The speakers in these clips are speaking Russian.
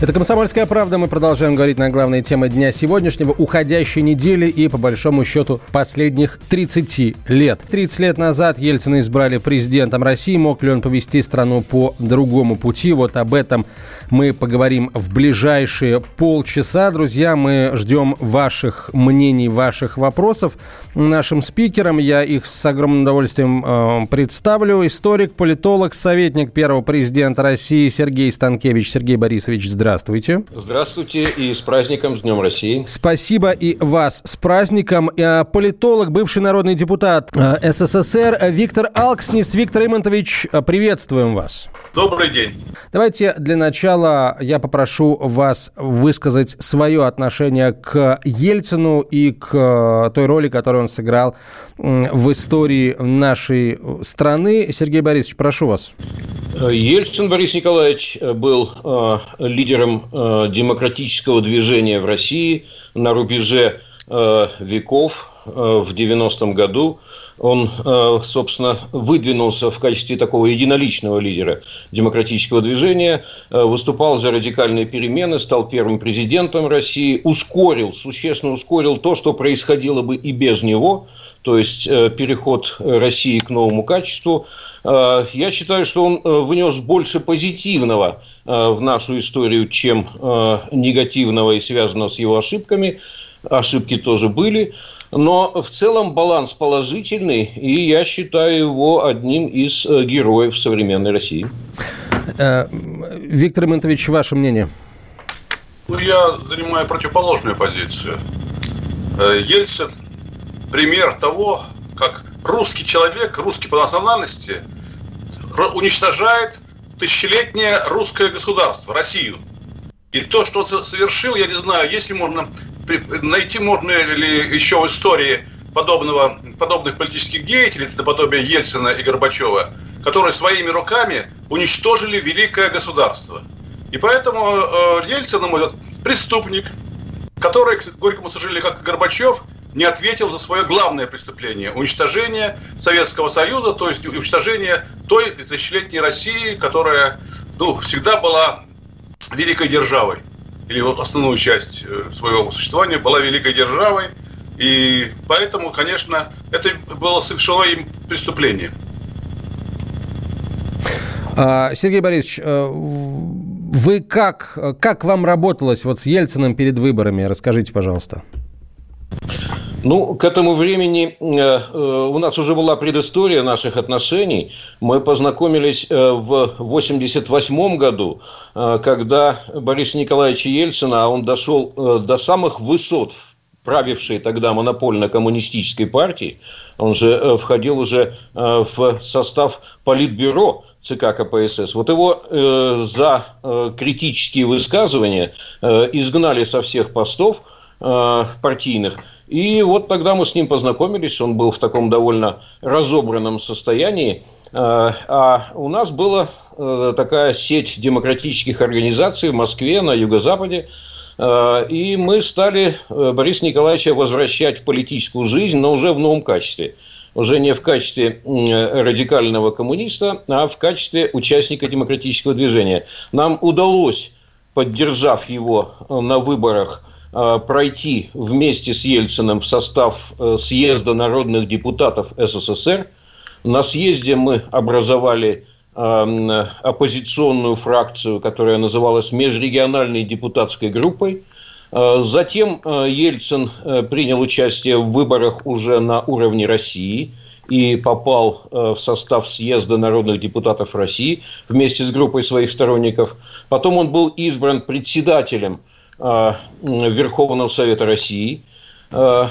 Это «Комсомольская правда». Мы продолжаем говорить на главные темы дня сегодняшнего, уходящей недели и, по большому счету, последних 30 лет. 30 лет назад Ельцина избрали президентом России. Мог ли он повести страну по другому пути? Вот об этом мы поговорим в ближайшие полчаса. Друзья, мы ждем ваших мнений, ваших вопросов нашим спикерам. Я их с огромным удовольствием э, представлю. Историк, политолог, советник первого президента России Сергей Станкевич. Сергей Борисович, здравствуйте. Здравствуйте и с праздником, с Днем России. Спасибо и вас с праздником. Э, Политолог, бывший народный депутат э, СССР Виктор Алкснис. Виктор Имонтович, э, приветствуем вас. Добрый день. Давайте для начала я попрошу вас высказать свое отношение к Ельцину и к той роли, которую он сыграл в истории нашей страны. Сергей Борисович, прошу вас. Ельцин Борис Николаевич был э, лидером э, демократического движения в России на рубеже э, веков э, в 90-м году. Он, э, собственно, выдвинулся в качестве такого единоличного лидера демократического движения, э, выступал за радикальные перемены, стал первым президентом России, ускорил, существенно ускорил то, что происходило бы и без него, то есть э, переход России к новому качеству. Э, Я считаю, что он э, внес больше позитивного э, в нашу историю, чем э, негативного и связанного с его ошибками. Ошибки тоже были. Но в целом баланс положительный, и я считаю его одним из э, героев современной России. Э, Виктор Имонтович, ваше мнение? Ну, я занимаю противоположную позицию. Э, Ельцин – пример того, как русский человек, русский по национальности, уничтожает тысячелетнее русское государство, Россию. И то, что он со- совершил, я не знаю, если можно найти можно ли еще в истории подобного, подобных политических деятелей, наподобие Ельцина и Горбачева, которые своими руками уничтожили великое государство. И поэтому э, Ельцин, на мой взгляд, преступник, который, к горькому сожалению, как Горбачев, не ответил за свое главное преступление – уничтожение Советского Союза, то есть уничтожение той тысячелетней России, которая ну, всегда была великой державой, или вот основную часть э, своего существования была великой державой, и поэтому, конечно, это было совершено им преступление. А, Сергей Борисович, э, вы как, как вам работалось вот с Ельциным перед выборами? Расскажите, пожалуйста. Ну, к этому времени э, э, у нас уже была предыстория наших отношений. Мы познакомились э, в 1988 году, когда Бориса Николаевича Ельцина, а он дошел до самых высот правившей тогда монопольно-коммунистической партии, он же входил уже в состав политбюро ЦК КПСС. Вот его э, за э, критические высказывания э, изгнали со всех постов партийных. И вот тогда мы с ним познакомились, он был в таком довольно разобранном состоянии. Э, А у нас была э, такая сеть демократических организаций в Москве, на юго-западе. Э, И мы стали э, Бориса Николаевича возвращать в политическую жизнь, но уже в новом качестве. Уже не в качестве радикального коммуниста, а в качестве участника демократического движения. Нам удалось, поддержав его э, на выборах, э, пройти вместе с Ельциным в состав э, съезда народных депутатов СССР. На съезде мы образовали э, оппозиционную фракцию, которая называлась межрегиональной депутатской группой. Э, Затем э, Ельцин э, принял участие в выборах уже на уровне России и попал э, в состав съезда народных депутатов России вместе с группой своих сторонников. Потом он был избран председателем э, Верховного Совета России. Э,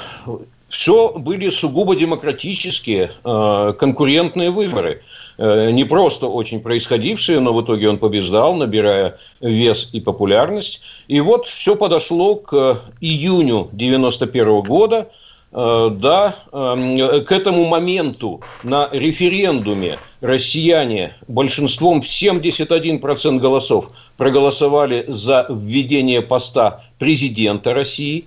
Все были сугубо демократические, э, конкурентные выборы. Э, Не просто очень происходившие, но в итоге он побеждал, набирая вес и популярность. И вот все подошло к июню 91 года, Э, да, эм, к этому моменту на референдуме россияне большинством в 71% голосов проголосовали за введение поста президента России.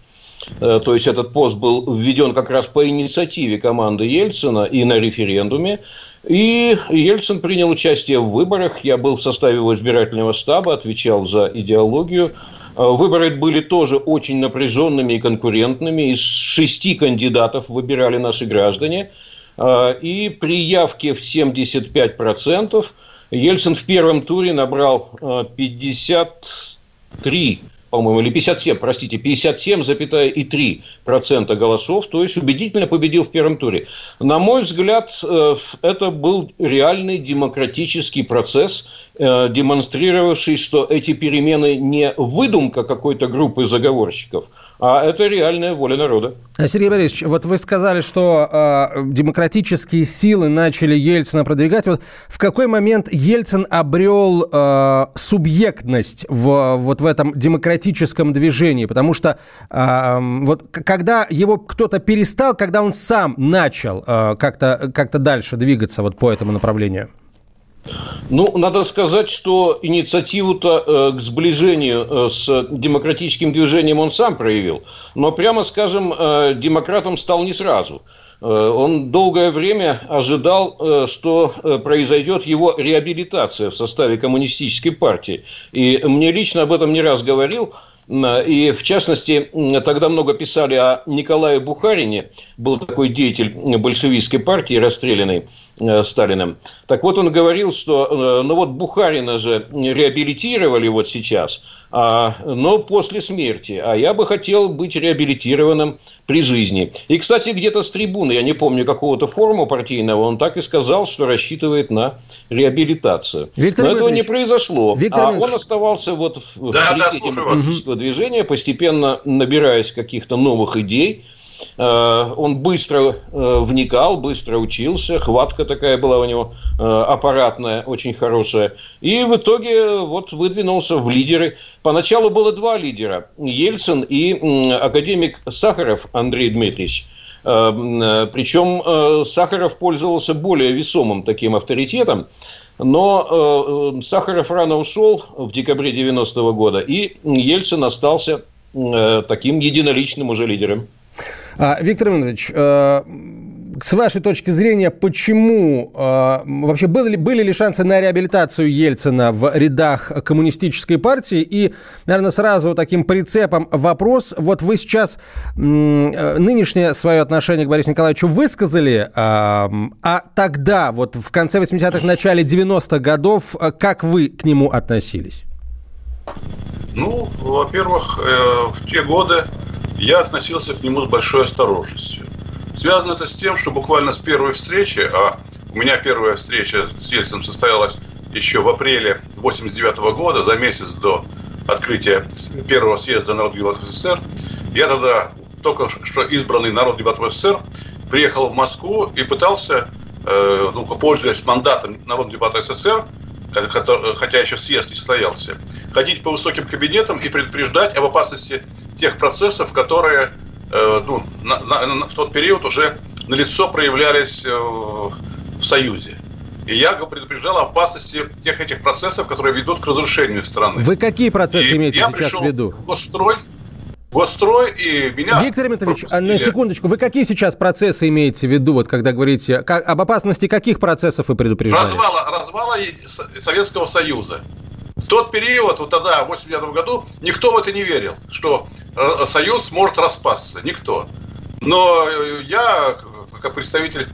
Э, то есть этот пост был введен как раз по инициативе команды Ельцина и на референдуме. И Ельцин принял участие в выборах. Я был в составе его избирательного штаба, отвечал за идеологию. Э, выборы были тоже очень напряженными и конкурентными. Из шести кандидатов выбирали наши граждане. Э, и при явке в 75% Ельцин в первом туре набрал 53 по-моему, или 57, простите, 57,3% голосов, то есть убедительно победил в первом туре. На мой взгляд, э, это был реальный демократический процесс, э, демонстрировавший, что эти перемены не выдумка какой-то группы заговорщиков – а это реальная воля народа. А, Сергей Борисович, вот вы сказали, что э, демократические силы начали Ельцина продвигать. Вот в какой момент Ельцин обрел э, субъектность в, вот в этом демократическом движении? Потому что э, вот когда его кто-то перестал, когда он сам начал э, как-то как дальше двигаться вот по этому направлению? Ну, надо сказать, что инициативу-то э, к сближению э, с демократическим движением он сам проявил. Но, прямо скажем, э, демократом стал не сразу. Он долгое время ожидал, что произойдет его реабилитация в составе коммунистической партии. И мне лично об этом не раз говорил. И, в частности, тогда много писали о Николае Бухарине, был такой деятель большевистской партии, расстрелянный Сталиным. Так вот, он говорил, что, э, ну вот Бухарина же реабилитировали вот сейчас, а, но после смерти, а я бы хотел быть реабилитированным при жизни. И, кстати, где-то с трибуны, я не помню какого-то форума партийного, он так и сказал, что рассчитывает на реабилитацию. Виктор но этого не произошло. Виктор а он оставался вот в да, да, демократического движения, постепенно набираясь каких-то новых идей, Э, он быстро э, вникал, быстро учился, хватка такая была у него э, аппаратная, очень хорошая. И в итоге вот выдвинулся в лидеры. Поначалу было два лидера, Ельцин и академик Сахаров Андрей Дмитриевич. Причем Сахаров пользовался более весомым таким авторитетом, но Сахаров рано ушел в декабре 90-го года, и Ельцин остался таким единоличным уже лидером. А, Виктор Иванович, э, с вашей точки зрения, почему э, вообще были, были ли шансы на реабилитацию Ельцина в рядах коммунистической партии? И, наверное, сразу таким прицепом вопрос. Вот вы сейчас э, нынешнее свое отношение к Борису Николаевичу высказали, а тогда, вот в конце 80-х, начале 90-х годов, как вы к нему относились? Ну, во-первых, в те годы я относился к нему с большой осторожностью. Связано это с тем, что буквально с первой встречи, а у меня первая встреча с Ельцином состоялась еще в апреле 89 года, за месяц до открытия первого съезда Народных депутатов СССР, я тогда, только что избранный Народный депутат СССР, приехал в Москву и пытался, э, ну, пользуясь мандатом Народного депутата СССР, хотя еще съезд не состоялся, ходить по высоким кабинетам и предупреждать об опасности тех процессов, которые э, ну, на, на, в тот период уже на лицо проявлялись э, в Союзе. И я предупреждал о опасности тех этих процессов, которые ведут к разрушению страны. Вы какие процессы и имеете сейчас в виду? Госстрой, Госстрой и меня... Виктор Дмитриевич, пропустили. на секундочку, вы какие сейчас процессы имеете в виду, вот когда говорите, как, об опасности каких процессов вы предупреждаете? Развала, развала Советского Союза. В тот период, вот тогда, в 89 году, никто в это не верил, что э, Союз может распасться. Никто. Но я, как представитель,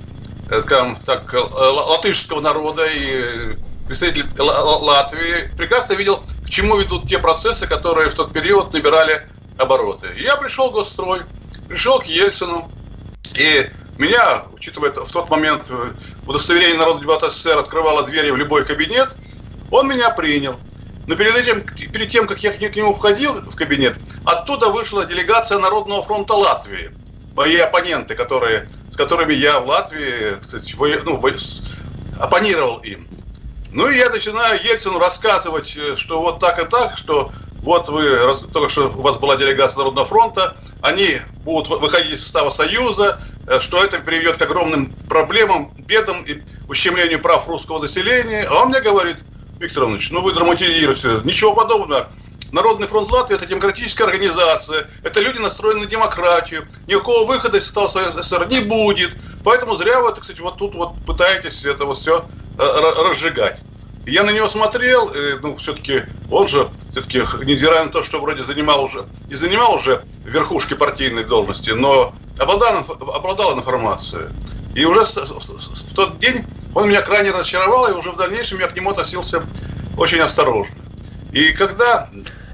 э, скажем так, латышского народа и представитель Латвии, прекрасно видел, к чему ведут те процессы, которые в тот период набирали обороты. Я пришел в Госстрой, пришел к Ельцину, и меня, учитывая в тот момент э, удостоверение народного депутата СССР открывало двери в любой кабинет, он меня принял. Но перед этим, перед тем, как я к нему входил в кабинет, оттуда вышла делегация Народного фронта Латвии. Мои оппоненты, которые, с которыми я в Латвии кстати, во, ну, во, оппонировал им. Ну и я начинаю Ельцину рассказывать, э, что вот так и так, что вот вы, только что у вас была делегация Народного фронта, они будут выходить из состава Союза, э, что это приведет к огромным проблемам, бедам и ущемлению прав русского населения. А он мне говорит, Виктор Иванович, ну вы драматизируете. Ничего подобного. Народный фронт Латвии – это демократическая организация, это люди настроены на демократию, никакого выхода из состава СССР не будет, поэтому зря вы, так сказать, вот тут вот пытаетесь это вот все э, разжигать. Я на него смотрел, и, ну, все-таки он же, все-таки, невзирая на то, что вроде занимал уже, и занимал уже верхушки партийной должности, но обладал, обладал информацией. И уже в, тот день он меня крайне разочаровал, и уже в дальнейшем я к нему относился очень осторожно. И когда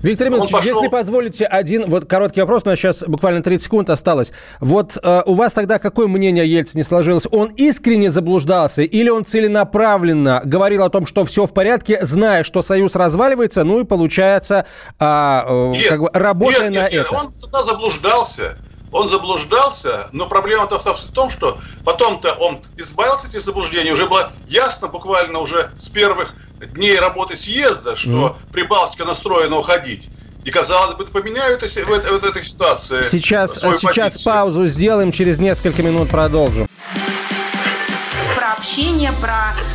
Виктор Емельевич, пошел... если позволите, один вот короткий вопрос, у нас сейчас буквально 30 секунд осталось. Вот э, у вас тогда какое мнение о Ельцине сложилось? Он искренне заблуждался или он целенаправленно говорил о том, что все в порядке, зная, что Союз разваливается, ну и получается, э, э, нет, как бы работая нет, нет, на нет, это? Он тогда заблуждался он заблуждался, но проблема-то в том, что потом-то он избавился от этих заблуждений, уже было ясно буквально уже с первых дней работы съезда, что mm. Прибалтика настроена уходить. И, казалось бы, поменяют в, в, в этой ситуации. Сейчас, сейчас паузу сделаем, через несколько минут продолжим общение, про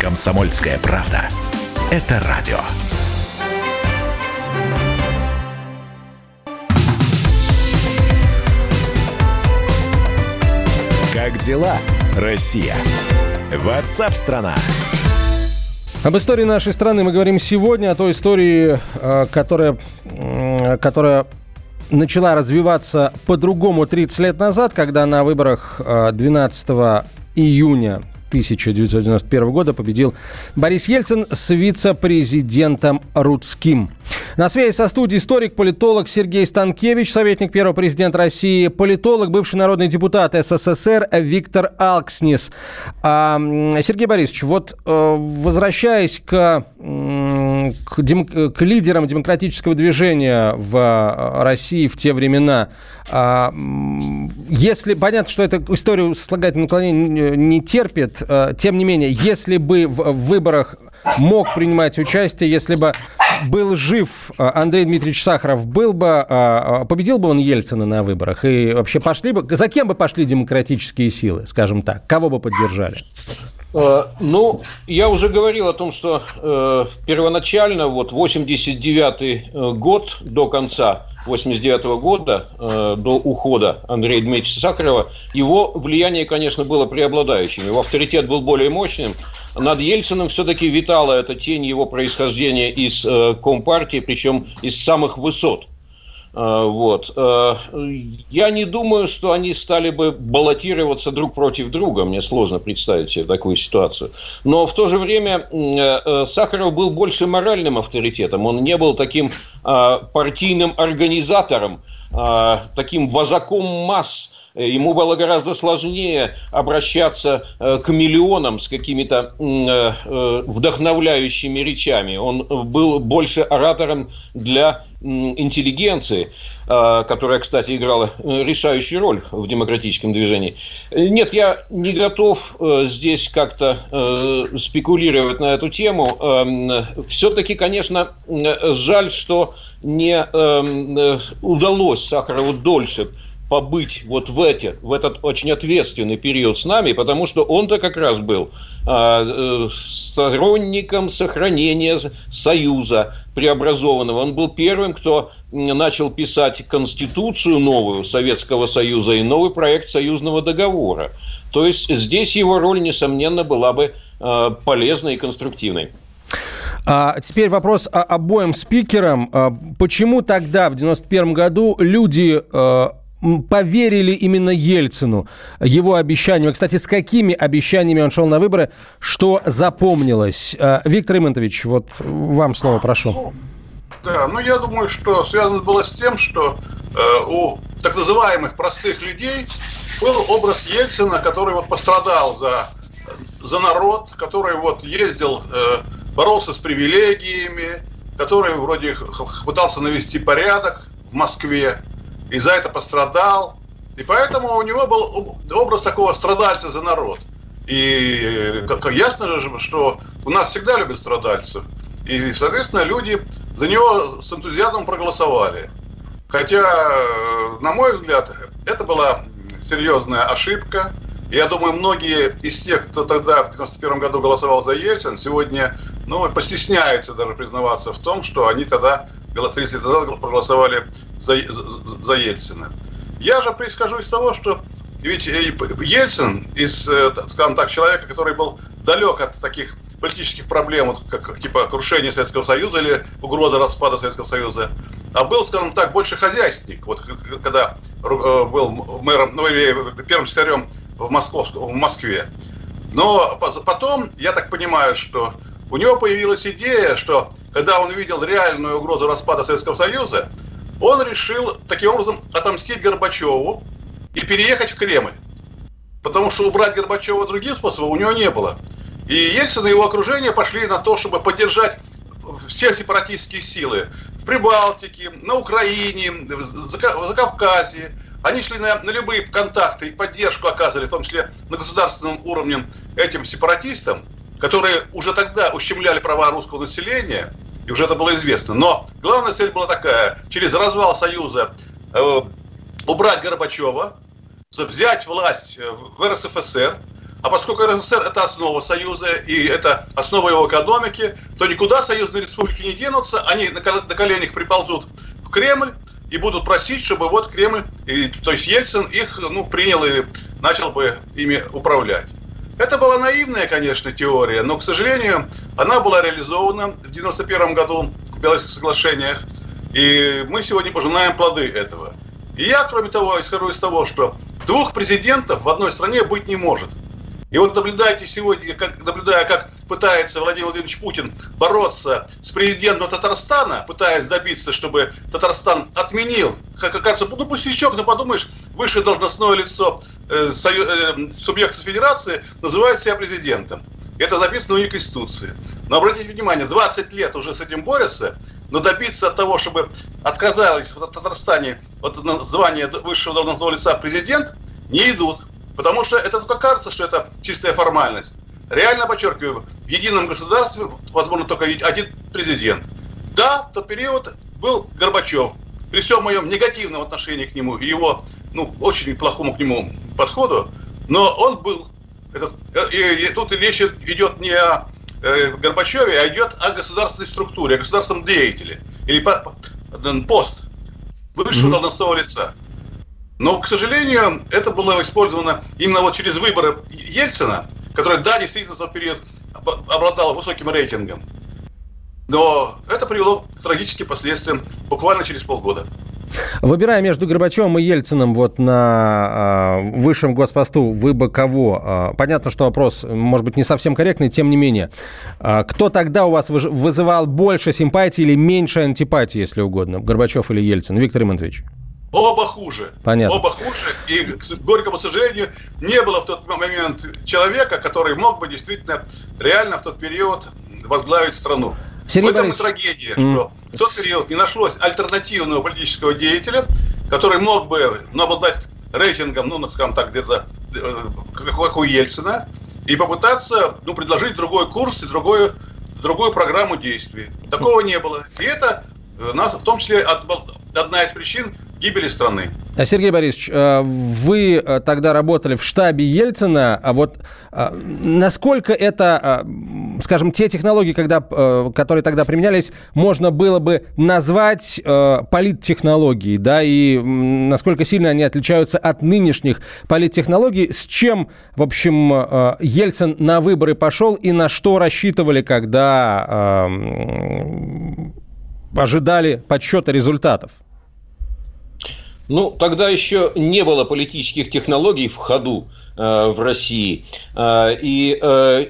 Комсомольская правда. Это радио. Как дела, Россия? Ватсап-страна! Об истории нашей страны мы говорим сегодня, о той истории, э, которая, которая начала развиваться по-другому 30 лет назад, когда на выборах 12 э, июня 1991 года победил Борис Ельцин с вице-президентом Рудским. На связи со студией историк-политолог Сергей Станкевич, советник первого президента России, политолог, бывший народный депутат СССР Виктор Алкснис. А, Сергей Борисович, вот э, возвращаясь к, к, дем, к лидерам демократического движения в э, России в те времена, а, если понятно, что эта история слагательного наклонения не терпит, э, тем не менее, если бы в выборах мог принимать участие, если бы был жив э, Андрей Дмитриевич Сахаров, был бы, победил бы он Ельцина на выборах? И вообще пошли бы, за кем бы пошли демократические силы, скажем так? Кого бы поддержали? Ну, я уже говорил о том, что э, первоначально, вот 89 год до конца, 89 -го года, э, до ухода Андрея Дмитриевича Сахарова, его влияние, конечно, было преобладающим. Его авторитет был более мощным. Над Ельциным все-таки витала эта тень его происхождения из э, Компартии, причем из самых высот. Э, вот. Э, я не думаю, что они стали бы баллотироваться друг против друга. Мне сложно представить себе такую ситуацию. Но в то же время э, Сахаров был больше моральным авторитетом. Он не был таким партийным организатором, таким вожаком масс, ему было гораздо сложнее обращаться э, к миллионам с какими-то э, вдохновляющими речами. Он был больше оратором для интеллигенции, которая, кстати, играла решающую роль в демократическом движении. Нет, я не готов здесь как-то спекулировать на эту тему. Эм, Все-таки, конечно, жаль, что не эм, удалось Сахарову дольше побыть вот в, эти, в этот очень ответственный период с нами, потому что он-то как раз был а, э, сторонником сохранения Союза преобразованного. Он был первым, кто начал писать Конституцию новую Советского Союза и новый проект союзного договора. То есть здесь его роль, несомненно, была бы э, полезной и конструктивной. А теперь вопрос обоим спикерам. А почему тогда, в 91 году, люди э, поверили именно Ельцину, его обещаниям. Кстати, с какими обещаниями он шел на выборы, что запомнилось? Э, Виктор Имонтович, вот вам слово прошу. Да, ну я думаю, что связано было с тем, что э, у так называемых простых людей был образ Ельцина, который вот пострадал за, за народ, который вот ездил, э, боролся с привилегиями, который вроде пытался навести порядок в Москве, и за это пострадал. И поэтому у него был образ такого страдальца за народ. И как ясно же, что у нас всегда любят страдальцев. И, соответственно, люди за него с энтузиазмом проголосовали. Хотя, на мой взгляд, это была серьезная ошибка. Я думаю, многие из тех, кто тогда, в 91 году голосовал за Ельцин, сегодня ну, постесняются даже признаваться в том, что они тогда, 30 лет назад, проголосовали за, за, за Ельцина. Я же происхожу из того, что ведь Ельцин, из, э, скажем так, человека, который был далек от таких политических проблем, вот, как типа крушение Советского Союза или угроза распада Советского Союза, а был, скажем так, больше хозяйственник. Вот когда э, был мэром, ну, или первым секретарем в, в Москве. Но потом, я так понимаю, что у него появилась идея, что когда он увидел реальную угрозу распада Советского Союза, он решил таким образом отомстить Горбачеву и переехать в Кремль. Потому что убрать Горбачева других способов у него не было. И Ельцин и его окружение пошли на то, чтобы поддержать все сепаратистские силы в Прибалтике, на Украине, в Закавказье. Они шли на, на любые контакты и поддержку оказывали, в том числе на государственном уровне этим сепаратистам, которые уже тогда ущемляли права русского населения, и уже это было известно. Но главная цель была такая, через развал Союза э, убрать Горбачева, взять власть в РСФСР, а поскольку РСФСР это основа Союза и это основа его экономики, то никуда союзные республики не денутся, они на коленях приползут в Кремль и будут просить, чтобы вот Кремль, и, то есть Ельцин их ну, принял и начал бы ими управлять. Это была наивная, конечно, теория, но, к сожалению, она была реализована в 1991 году в Белорусских соглашениях, и мы сегодня пожинаем плоды этого. И я, кроме того, исхожу из того, что двух президентов в одной стране быть не может. И вот наблюдайте сегодня, как, наблюдая, как пытается Владимир Владимирович Путин бороться с президентом Татарстана, пытаясь добиться, чтобы Татарстан отменил, как кажется, ну пустячок, но подумаешь, высшее должностное лицо э, э, субъекта федерации называет себя президентом. Это записано в Конституции. Но обратите внимание, 20 лет уже с этим борются, но добиться от того, чтобы отказались в Татарстане от звания высшего должностного лица президент, не идут. Потому что это только кажется, что это чистая формальность. Реально, подчеркиваю, в едином государстве, возможно, только один президент. Да, в тот период был Горбачев. При всем моем негативном отношении к нему и его, ну, очень плохому к нему подходу, но он был. Этот, и, и тут речь идет не о э, Горбачеве, а идет о государственной структуре, о государственном деятеле. Или по, по, пост высшего mm-hmm. должностного лица. Но, к сожалению, это было использовано именно вот через выборы Ельцина, который, да, действительно в тот период обладал высоким рейтингом. Но это привело к трагическим последствиям буквально через полгода. Выбирая между Горбачевым и Ельциным вот на э, высшем госпосту, вы бы кого? Э, понятно, что вопрос, может быть, не совсем корректный, тем не менее. Э, кто тогда у вас вызывал больше симпатии или меньше антипатии, если угодно? Горбачев или Ельцин? Виктор Имонтович. Оба хуже. Понятно. Оба хуже. И, к горькому сожалению, не было в тот момент человека, который мог бы действительно реально в тот период возглавить страну. Сергей в этом Борис... и трагедия, что в тот период не нашлось альтернативного политического деятеля, который мог бы ну, обладать рейтингом, ну, скажем так, где-то э, как у Ельцина, и попытаться ну, предложить другой курс и другую, другую программу действий. Такого не было. И это э, нас, в том числе одна из причин гибели страны. А, Сергей Борисович, э, вы э, тогда работали в штабе Ельцина, а вот э, насколько это, скажем, те технологии, когда, которые тогда применялись, можно было бы назвать политтехнологией, да, и насколько сильно они отличаются от нынешних политтехнологий, с чем, в общем, Ельцин на выборы пошел и на что рассчитывали, когда ожидали подсчета результатов? Ну, тогда еще не было политических технологий в ходу. в России. И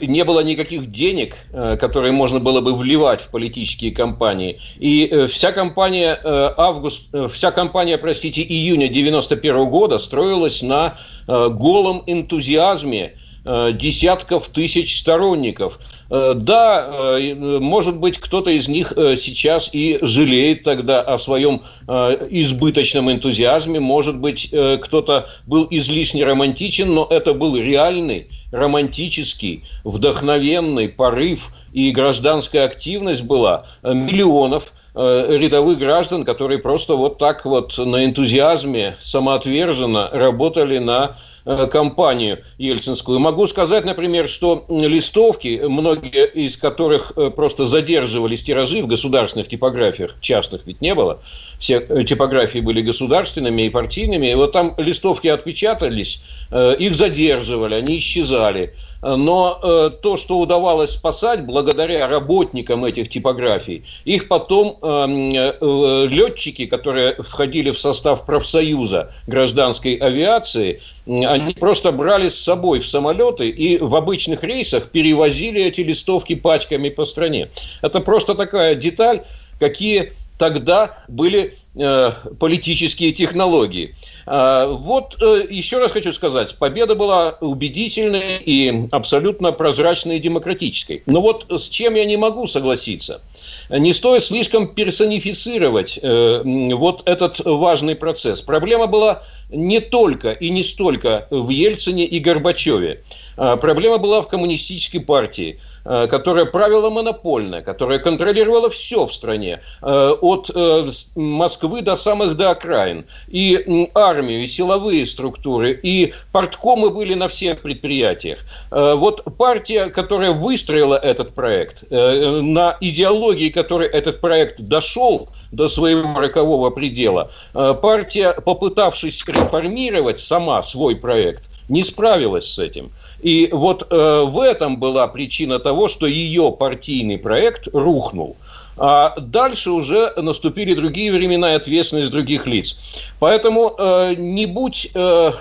не было никаких денег, которые можно было бы вливать в политические кампании. И вся кампания август, вся кампания, простите, июня 91 года строилась на голом энтузиазме Э, десятков тысяч сторонников. Э, да, э, может быть, кто-то из них сейчас и жалеет тогда о своем избыточном энтузиазме, может быть, кто-то был излишне романтичен, но это был реальный, романтический, вдохновенный порыв, и гражданская активность была миллионов рядовых граждан, которые просто вот так вот на энтузиазме самоотверженно работали на Э, кампанию ельцинскую. Могу сказать, например, что листовки, многие из которых э, просто задерживались тиражи в государственных типографиях, частных ведь не было, все э, типографии были государственными и партийными, и вот там листовки отпечатались, их задерживали, они исчезали. Но э, то, что удавалось спасать благодаря работникам этих типографий, их потом э, э, летчики, которые входили в состав профсоюза гражданской авиации, они просто брали с собой в самолеты и в обычных рейсах перевозили эти листовки пачками по стране. Это просто такая деталь, какие тогда были э, политические технологии. Э, вот э, еще раз хочу сказать, победа была убедительной и абсолютно прозрачной и демократической. Но вот с чем я не могу согласиться. Не стоит слишком персонифицировать э, вот этот важный процесс. Проблема была не только и не столько в Ельцине и Горбачеве. Э, проблема была в коммунистической партии. Э, которая правила монопольная, которая контролировала все в стране, э, от э, Москвы до самых до окраин. И армию, и силовые структуры, и порткомы были на всех предприятиях. Вот партия, которая выстроила этот проект, на идеологии которой этот проект дошел до своего рокового предела, партия, попытавшись реформировать сама свой проект, не справилась с этим. И вот э, в этом была причина того, что ее партийный проект рухнул. А дальше уже наступили другие времена и ответственность других лиц. Поэтому э, не будь э,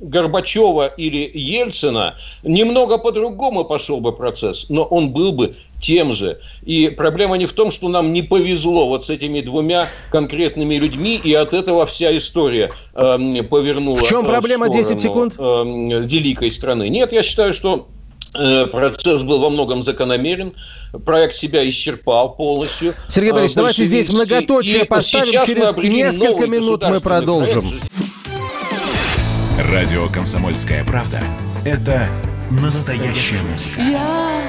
Горбачева или Ельцина, немного по-другому пошел бы процесс, но он был бы тем же. И проблема не в том, что нам не повезло вот с этими двумя конкретными людьми, и от этого вся история э, повернула. В чем проблема? В сторону, 10 секунд. Э, великой страны. Нет, я считаю, что э, Процесс был во многом закономерен, проект себя исчерпал полностью. Сергей Борисович, давайте здесь многоточие поставим, через несколько минут мы продолжим. Проект. Радио «Комсомольская правда» — это настоящая музыка. Я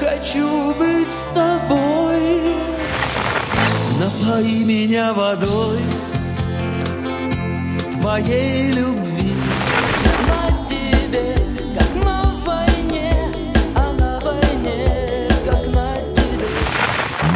хочу быть с тобой. Напои меня водой твоей любви.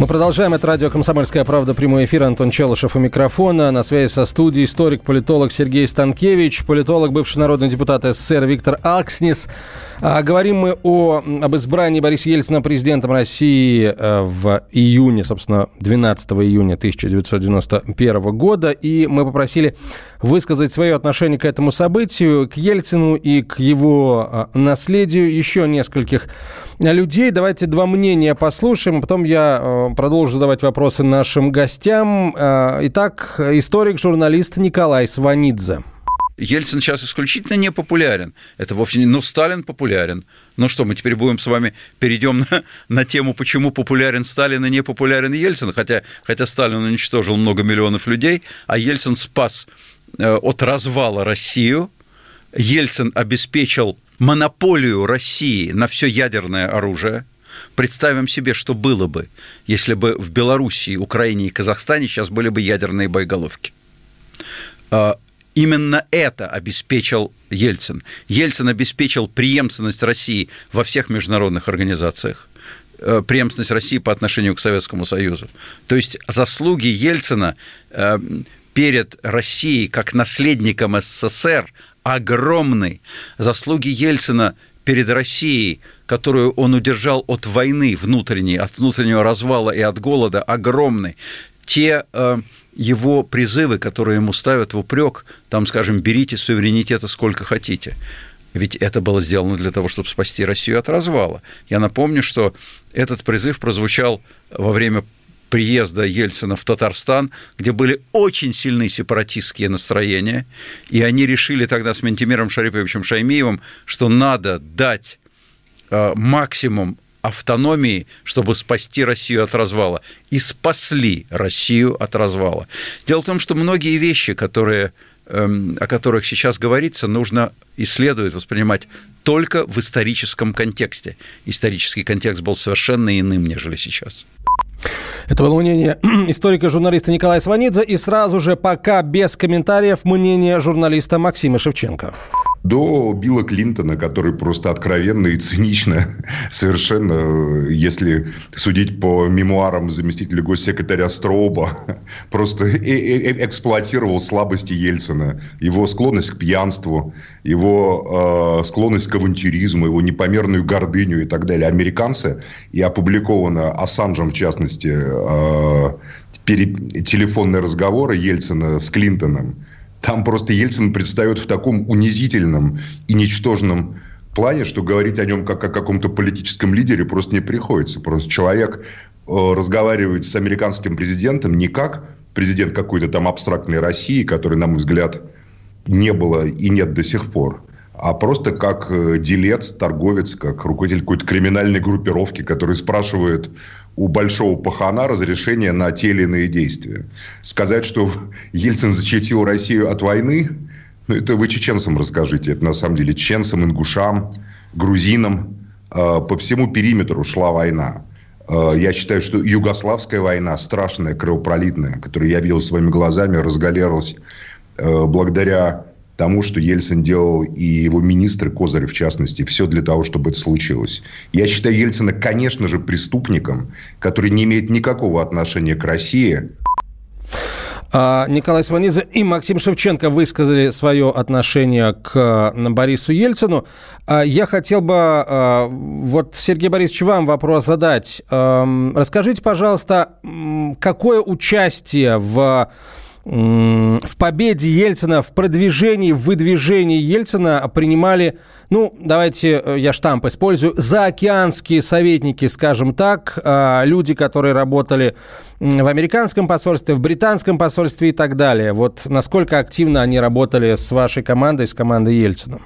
мы продолжаем. Это радио «Комсомольская правда». Прямой эфир. Антон Челышев у микрофона. На связи со студией историк-политолог Сергей Станкевич, политолог, бывший народный депутат СССР Виктор Акснис. А, говорим мы о, об избрании Бориса Ельцина президентом России э, в июне, собственно, 12 июня 1991 года. И мы попросили высказать свое отношение к этому событию, к Ельцину и к его а, наследию еще нескольких людей. Давайте два мнения послушаем, потом я э, продолжу задавать вопросы нашим гостям. Э, итак, историк, журналист Николай Сванидзе. Ельцин сейчас исключительно не популярен. Это вовсе не... Но Сталин популярен. Ну что, мы теперь будем с вами перейдем на, на тему, почему популярен Сталин и не популярен Ельцин, хотя, хотя Сталин уничтожил много миллионов людей, а Ельцин спас э, от развала Россию. Ельцин обеспечил монополию России на все ядерное оружие. Представим себе, что было бы, если бы в Белоруссии, Украине и Казахстане сейчас были бы ядерные боеголовки. А, Именно это обеспечил Ельцин. Ельцин обеспечил преемственность России во всех международных организациях э, преемственность России по отношению к Советскому Союзу. То есть заслуги Ельцина э, перед Россией как наследником СССР огромны. Заслуги Ельцина перед Россией, которую он удержал от войны внутренней, от внутреннего развала и от голода, огромны. Те э, его призывы, которые ему ставят в упрек, там, скажем, берите суверенитета сколько хотите. Ведь это было сделано для того, чтобы спасти Россию от развала. Я напомню, что этот призыв прозвучал во время приезда Ельцина в Татарстан, где были очень сильны сепаратистские настроения, и они решили тогда с Ментимиром Шариповичем Шаймиевым, что надо дать максимум автономии, чтобы спасти Россию от развала. И спасли Россию от развала. Дело в том, что многие вещи, которые, эм, о которых сейчас говорится, нужно и следует воспринимать только в историческом контексте. Исторический контекст был совершенно иным, нежели сейчас. Это было мнение историка-журналиста Николая Сванидзе. И сразу же, пока без комментариев, мнение журналиста Максима Шевченко до Билла Клинтона, который просто откровенно и цинично совершенно, если судить по мемуарам заместителя госсекретаря Строуба, просто э, э, э, эксплуатировал слабости Ельцина, его склонность к пьянству, его э, склонность к авантюризму, его непомерную гордыню и так далее. Американцы, и опубликовано Ассанжем в частности, э, телефонные разговоры Ельцина с Клинтоном, там просто Ельцин предстает в таком унизительном и ничтожном плане, что говорить о нем как о каком-то политическом лидере просто не приходится. Просто человек э, разговаривает с американским президентом не как президент какой-то там абстрактной России, который, на мой взгляд, не было и нет до сих пор, а просто как э, делец, торговец, как руководитель какой-то криминальной группировки, который спрашивает у большого пахана разрешение на те или иные действия. Сказать, что Ельцин защитил Россию от войны, ну, это вы чеченцам расскажите. Это на самом деле чеченцам, ингушам, грузинам. Э, по всему периметру шла война. Э, я считаю, что Югославская война, страшная, кровопролитная, которую я видел своими глазами, разгалерилась э, благодаря тому, что Ельцин делал и его министры, Козырев в частности, все для того, чтобы это случилось. Я считаю Ельцина, конечно же, преступником, который не имеет никакого отношения к России. А, Николай Сванидзе и Максим Шевченко высказали свое отношение к Борису Ельцину. А, я хотел бы, а, вот, Сергей Борисович, вам вопрос задать. Расскажите, пожалуйста, какое участие в в победе Ельцина, в продвижении, в выдвижении Ельцина принимали, ну, давайте э, я штамп использую, заокеанские советники, скажем так, а, люди, которые работали в американском посольстве, в британском посольстве и так далее. Вот насколько активно они работали с вашей командой, с командой Ельцина?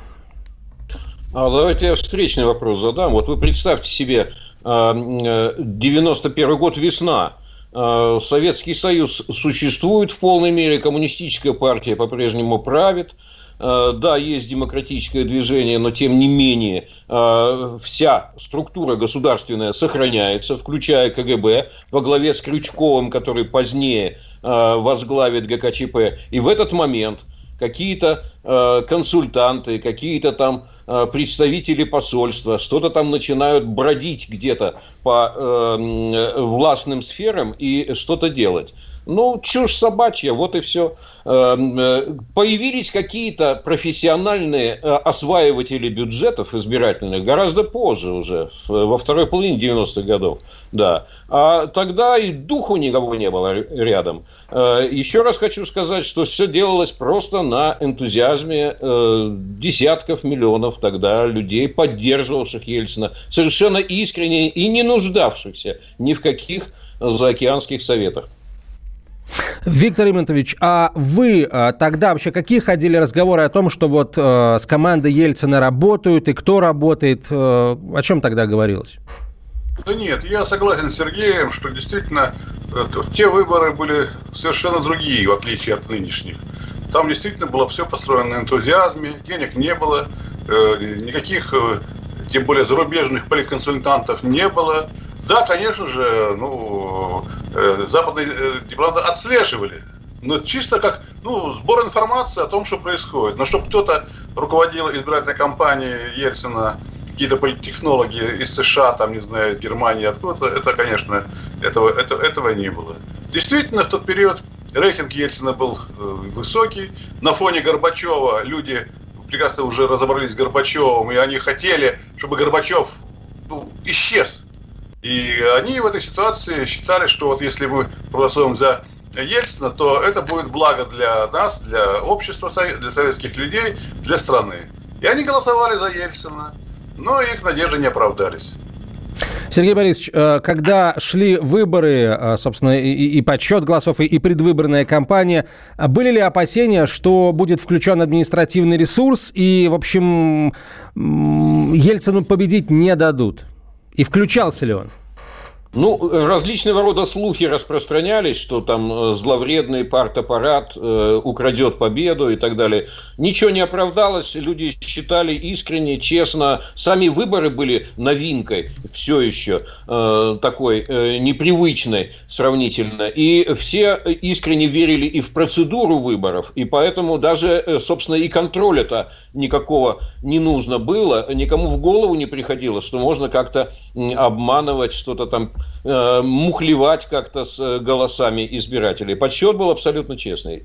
А давайте я встречный вопрос задам. Вот вы представьте себе, 91 а, э, год весна – Советский Союз существует в полной мере, коммунистическая партия по-прежнему правит. Э, да, есть демократическое движение, но тем не менее э, вся структура государственная сохраняется, включая КГБ во главе с Крючковым, который позднее возглавит ГКЧП. И в этот момент какие-то консультанты, какие-то там Э, представители посольства, что-то там начинают бродить где-то по э, властным сферам и что-то делать. Ну, чушь собачья, вот и все. Эм, э, появились какие-то профессиональные э, осваиватели бюджетов избирательных гораздо позже уже, во второй половине 90-х годов. Да. А тогда и духу никого не было рядом. Э, еще раз хочу сказать, что все делалось просто на энтузиазме десятков миллионов тогда людей, поддерживавших Ельцина, совершенно искренне и не нуждавшихся ни в каких заокеанских советах. Виктор Имонтович, а вы а, тогда вообще какие ходили разговоры о том, что вот э, с командой Ельцина работают и кто работает? Э, о чем тогда говорилось? Да нет, я согласен с Сергеем, что действительно э, те выборы были совершенно другие, в отличие от нынешних. Там действительно было все построено на энтузиазме, денег не было, э, никаких, э, тем более зарубежных политконсультантов не было. Да, конечно же, ну, э, западные э, дипломаты отслеживали Ну, чисто как ну, сбор информации о том, что происходит. Но чтобы кто-то руководил избирательной кампанией Ельцина, какие-то политтехнологи из США, там, не знаю, из Германии, откуда-то, это, конечно, этого, это, этого не было. Действительно, в тот период рейтинг Ельцина был э, высокий. На фоне Горбачева люди прекрасно уже разобрались с Горбачевым, и они хотели, чтобы Горбачев ну, исчез. И они в этой ситуации считали, что вот если мы проголосуем за Ельцина, то это будет благо для нас, для общества, для советских людей, для страны. И они голосовали за Ельцина, но их надежды не оправдались. Сергей Борисович, э, когда шли выборы, э, собственно, и, подсчет голосов, и, и предвыборная кампания, были ли опасения, что будет включен административный ресурс, и, в общем, Ельцину победить не дадут? И включался ли он? Ну, различного рода слухи распространялись, что там э, зловредный партаппарат э, украдет победу и так далее. Ничего не оправдалось, люди считали искренне, честно. Сами выборы были новинкой все еще, э, такой э, непривычной сравнительно. И все искренне верили и в процедуру выборов, и поэтому даже, э, собственно, и контроля-то никакого не нужно было. Никому в голову не приходило, что можно как-то обманывать, что-то там э, мухлевать как-то с э, голосами избирателей. Подсчет был абсолютно честный.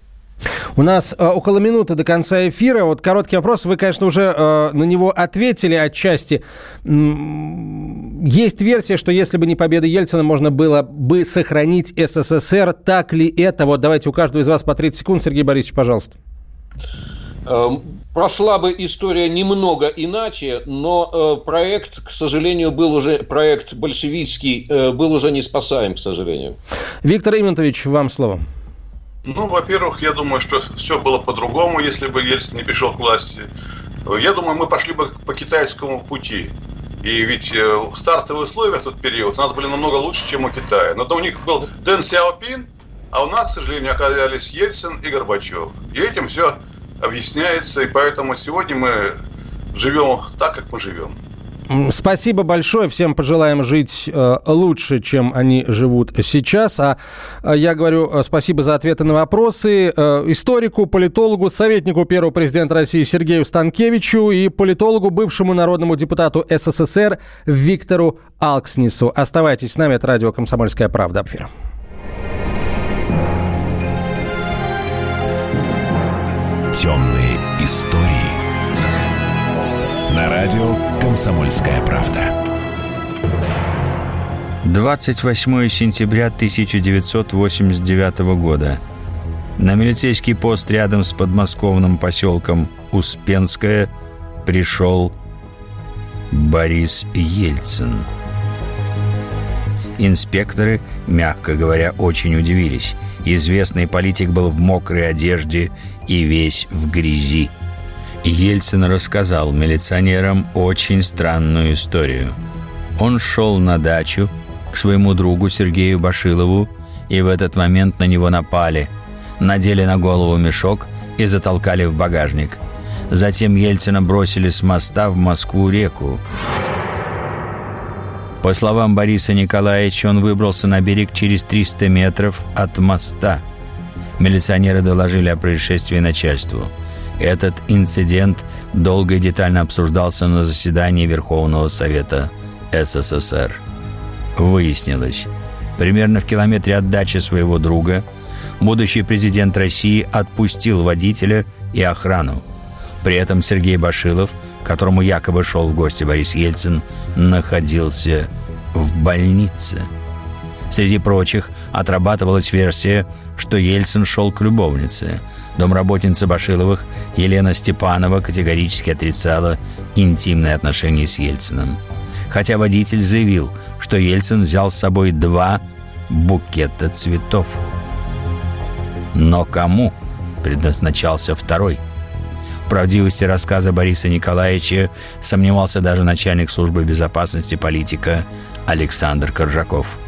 У нас э, около минуты до конца эфира. Вот короткий вопрос. Вы, конечно, уже э, на него ответили отчасти. Есть версия, что если бы не победа Ельцина, можно было бы сохранить СССР. Так ли это? Вот давайте у каждого из вас по 30 секунд. Сергей Борисович, пожалуйста. Прошла бы история немного иначе, но э, проект, к сожалению, был уже, проект большевистский, э, был уже не спасаем, к сожалению. Виктор Иментович, вам слово. Ну, во-первых, я думаю, что все было по-другому, если бы Ельцин не пришел к власти. Я думаю, мы пошли бы по китайскому пути. И ведь э, стартовые условия в тот период у нас были намного лучше, чем у Китая. Но то у них был Дэн Сяопин, а у нас, к сожалению, оказались Ельцин и Горбачев. И этим все объясняется, и поэтому сегодня мы живем так, как мы живем. Спасибо большое. Всем пожелаем жить э, лучше, чем они живут сейчас. А э, я говорю э, спасибо за ответы на вопросы э, историку, политологу, советнику первого президента России Сергею Станкевичу и политологу, бывшему народному депутату СССР Виктору Алкснису. Оставайтесь с нами. Это радио «Комсомольская правда». Эфир. Истории. На радио «Комсомольская правда». 28 сентября 1989 года. На милицейский пост рядом с подмосковным поселком Успенское пришел Борис Ельцин. Инспекторы, мягко говоря, очень удивились. Известный политик был в мокрой одежде и весь в грязи. Ельцин рассказал милиционерам очень странную историю. Он шел на дачу к своему другу Сергею Башилову, и в этот момент на него напали, надели на голову мешок и затолкали в багажник. Затем Ельцина бросили с моста в Москву-реку. По словам Бориса Николаевича, он выбрался на берег через 300 метров от моста – Милиционеры доложили о происшествии начальству. Этот инцидент долго и детально обсуждался на заседании Верховного Совета СССР. Выяснилось, примерно в километре от дачи своего друга будущий президент России отпустил водителя и охрану. При этом Сергей Башилов, которому якобы шел в гости Борис Ельцин, находился в больнице. Среди прочих отрабатывалась версия, что Ельцин шел к любовнице. Домработница Башиловых Елена Степанова категорически отрицала интимные отношения с Ельциным. Хотя водитель заявил, что Ельцин взял с собой два букета цветов. Но кому предназначался второй? В правдивости рассказа Бориса Николаевича сомневался даже начальник службы безопасности политика Александр Коржаков –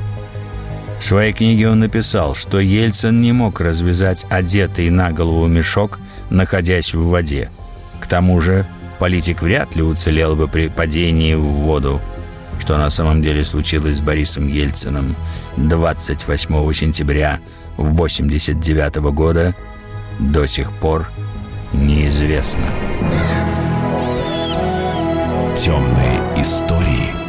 в своей книге он написал, что Ельцин не мог развязать одетый на голову мешок, находясь в воде. К тому же политик вряд ли уцелел бы при падении в воду, что на самом деле случилось с Борисом Ельциным 28 сентября 89 года до сих пор неизвестно. Темные истории.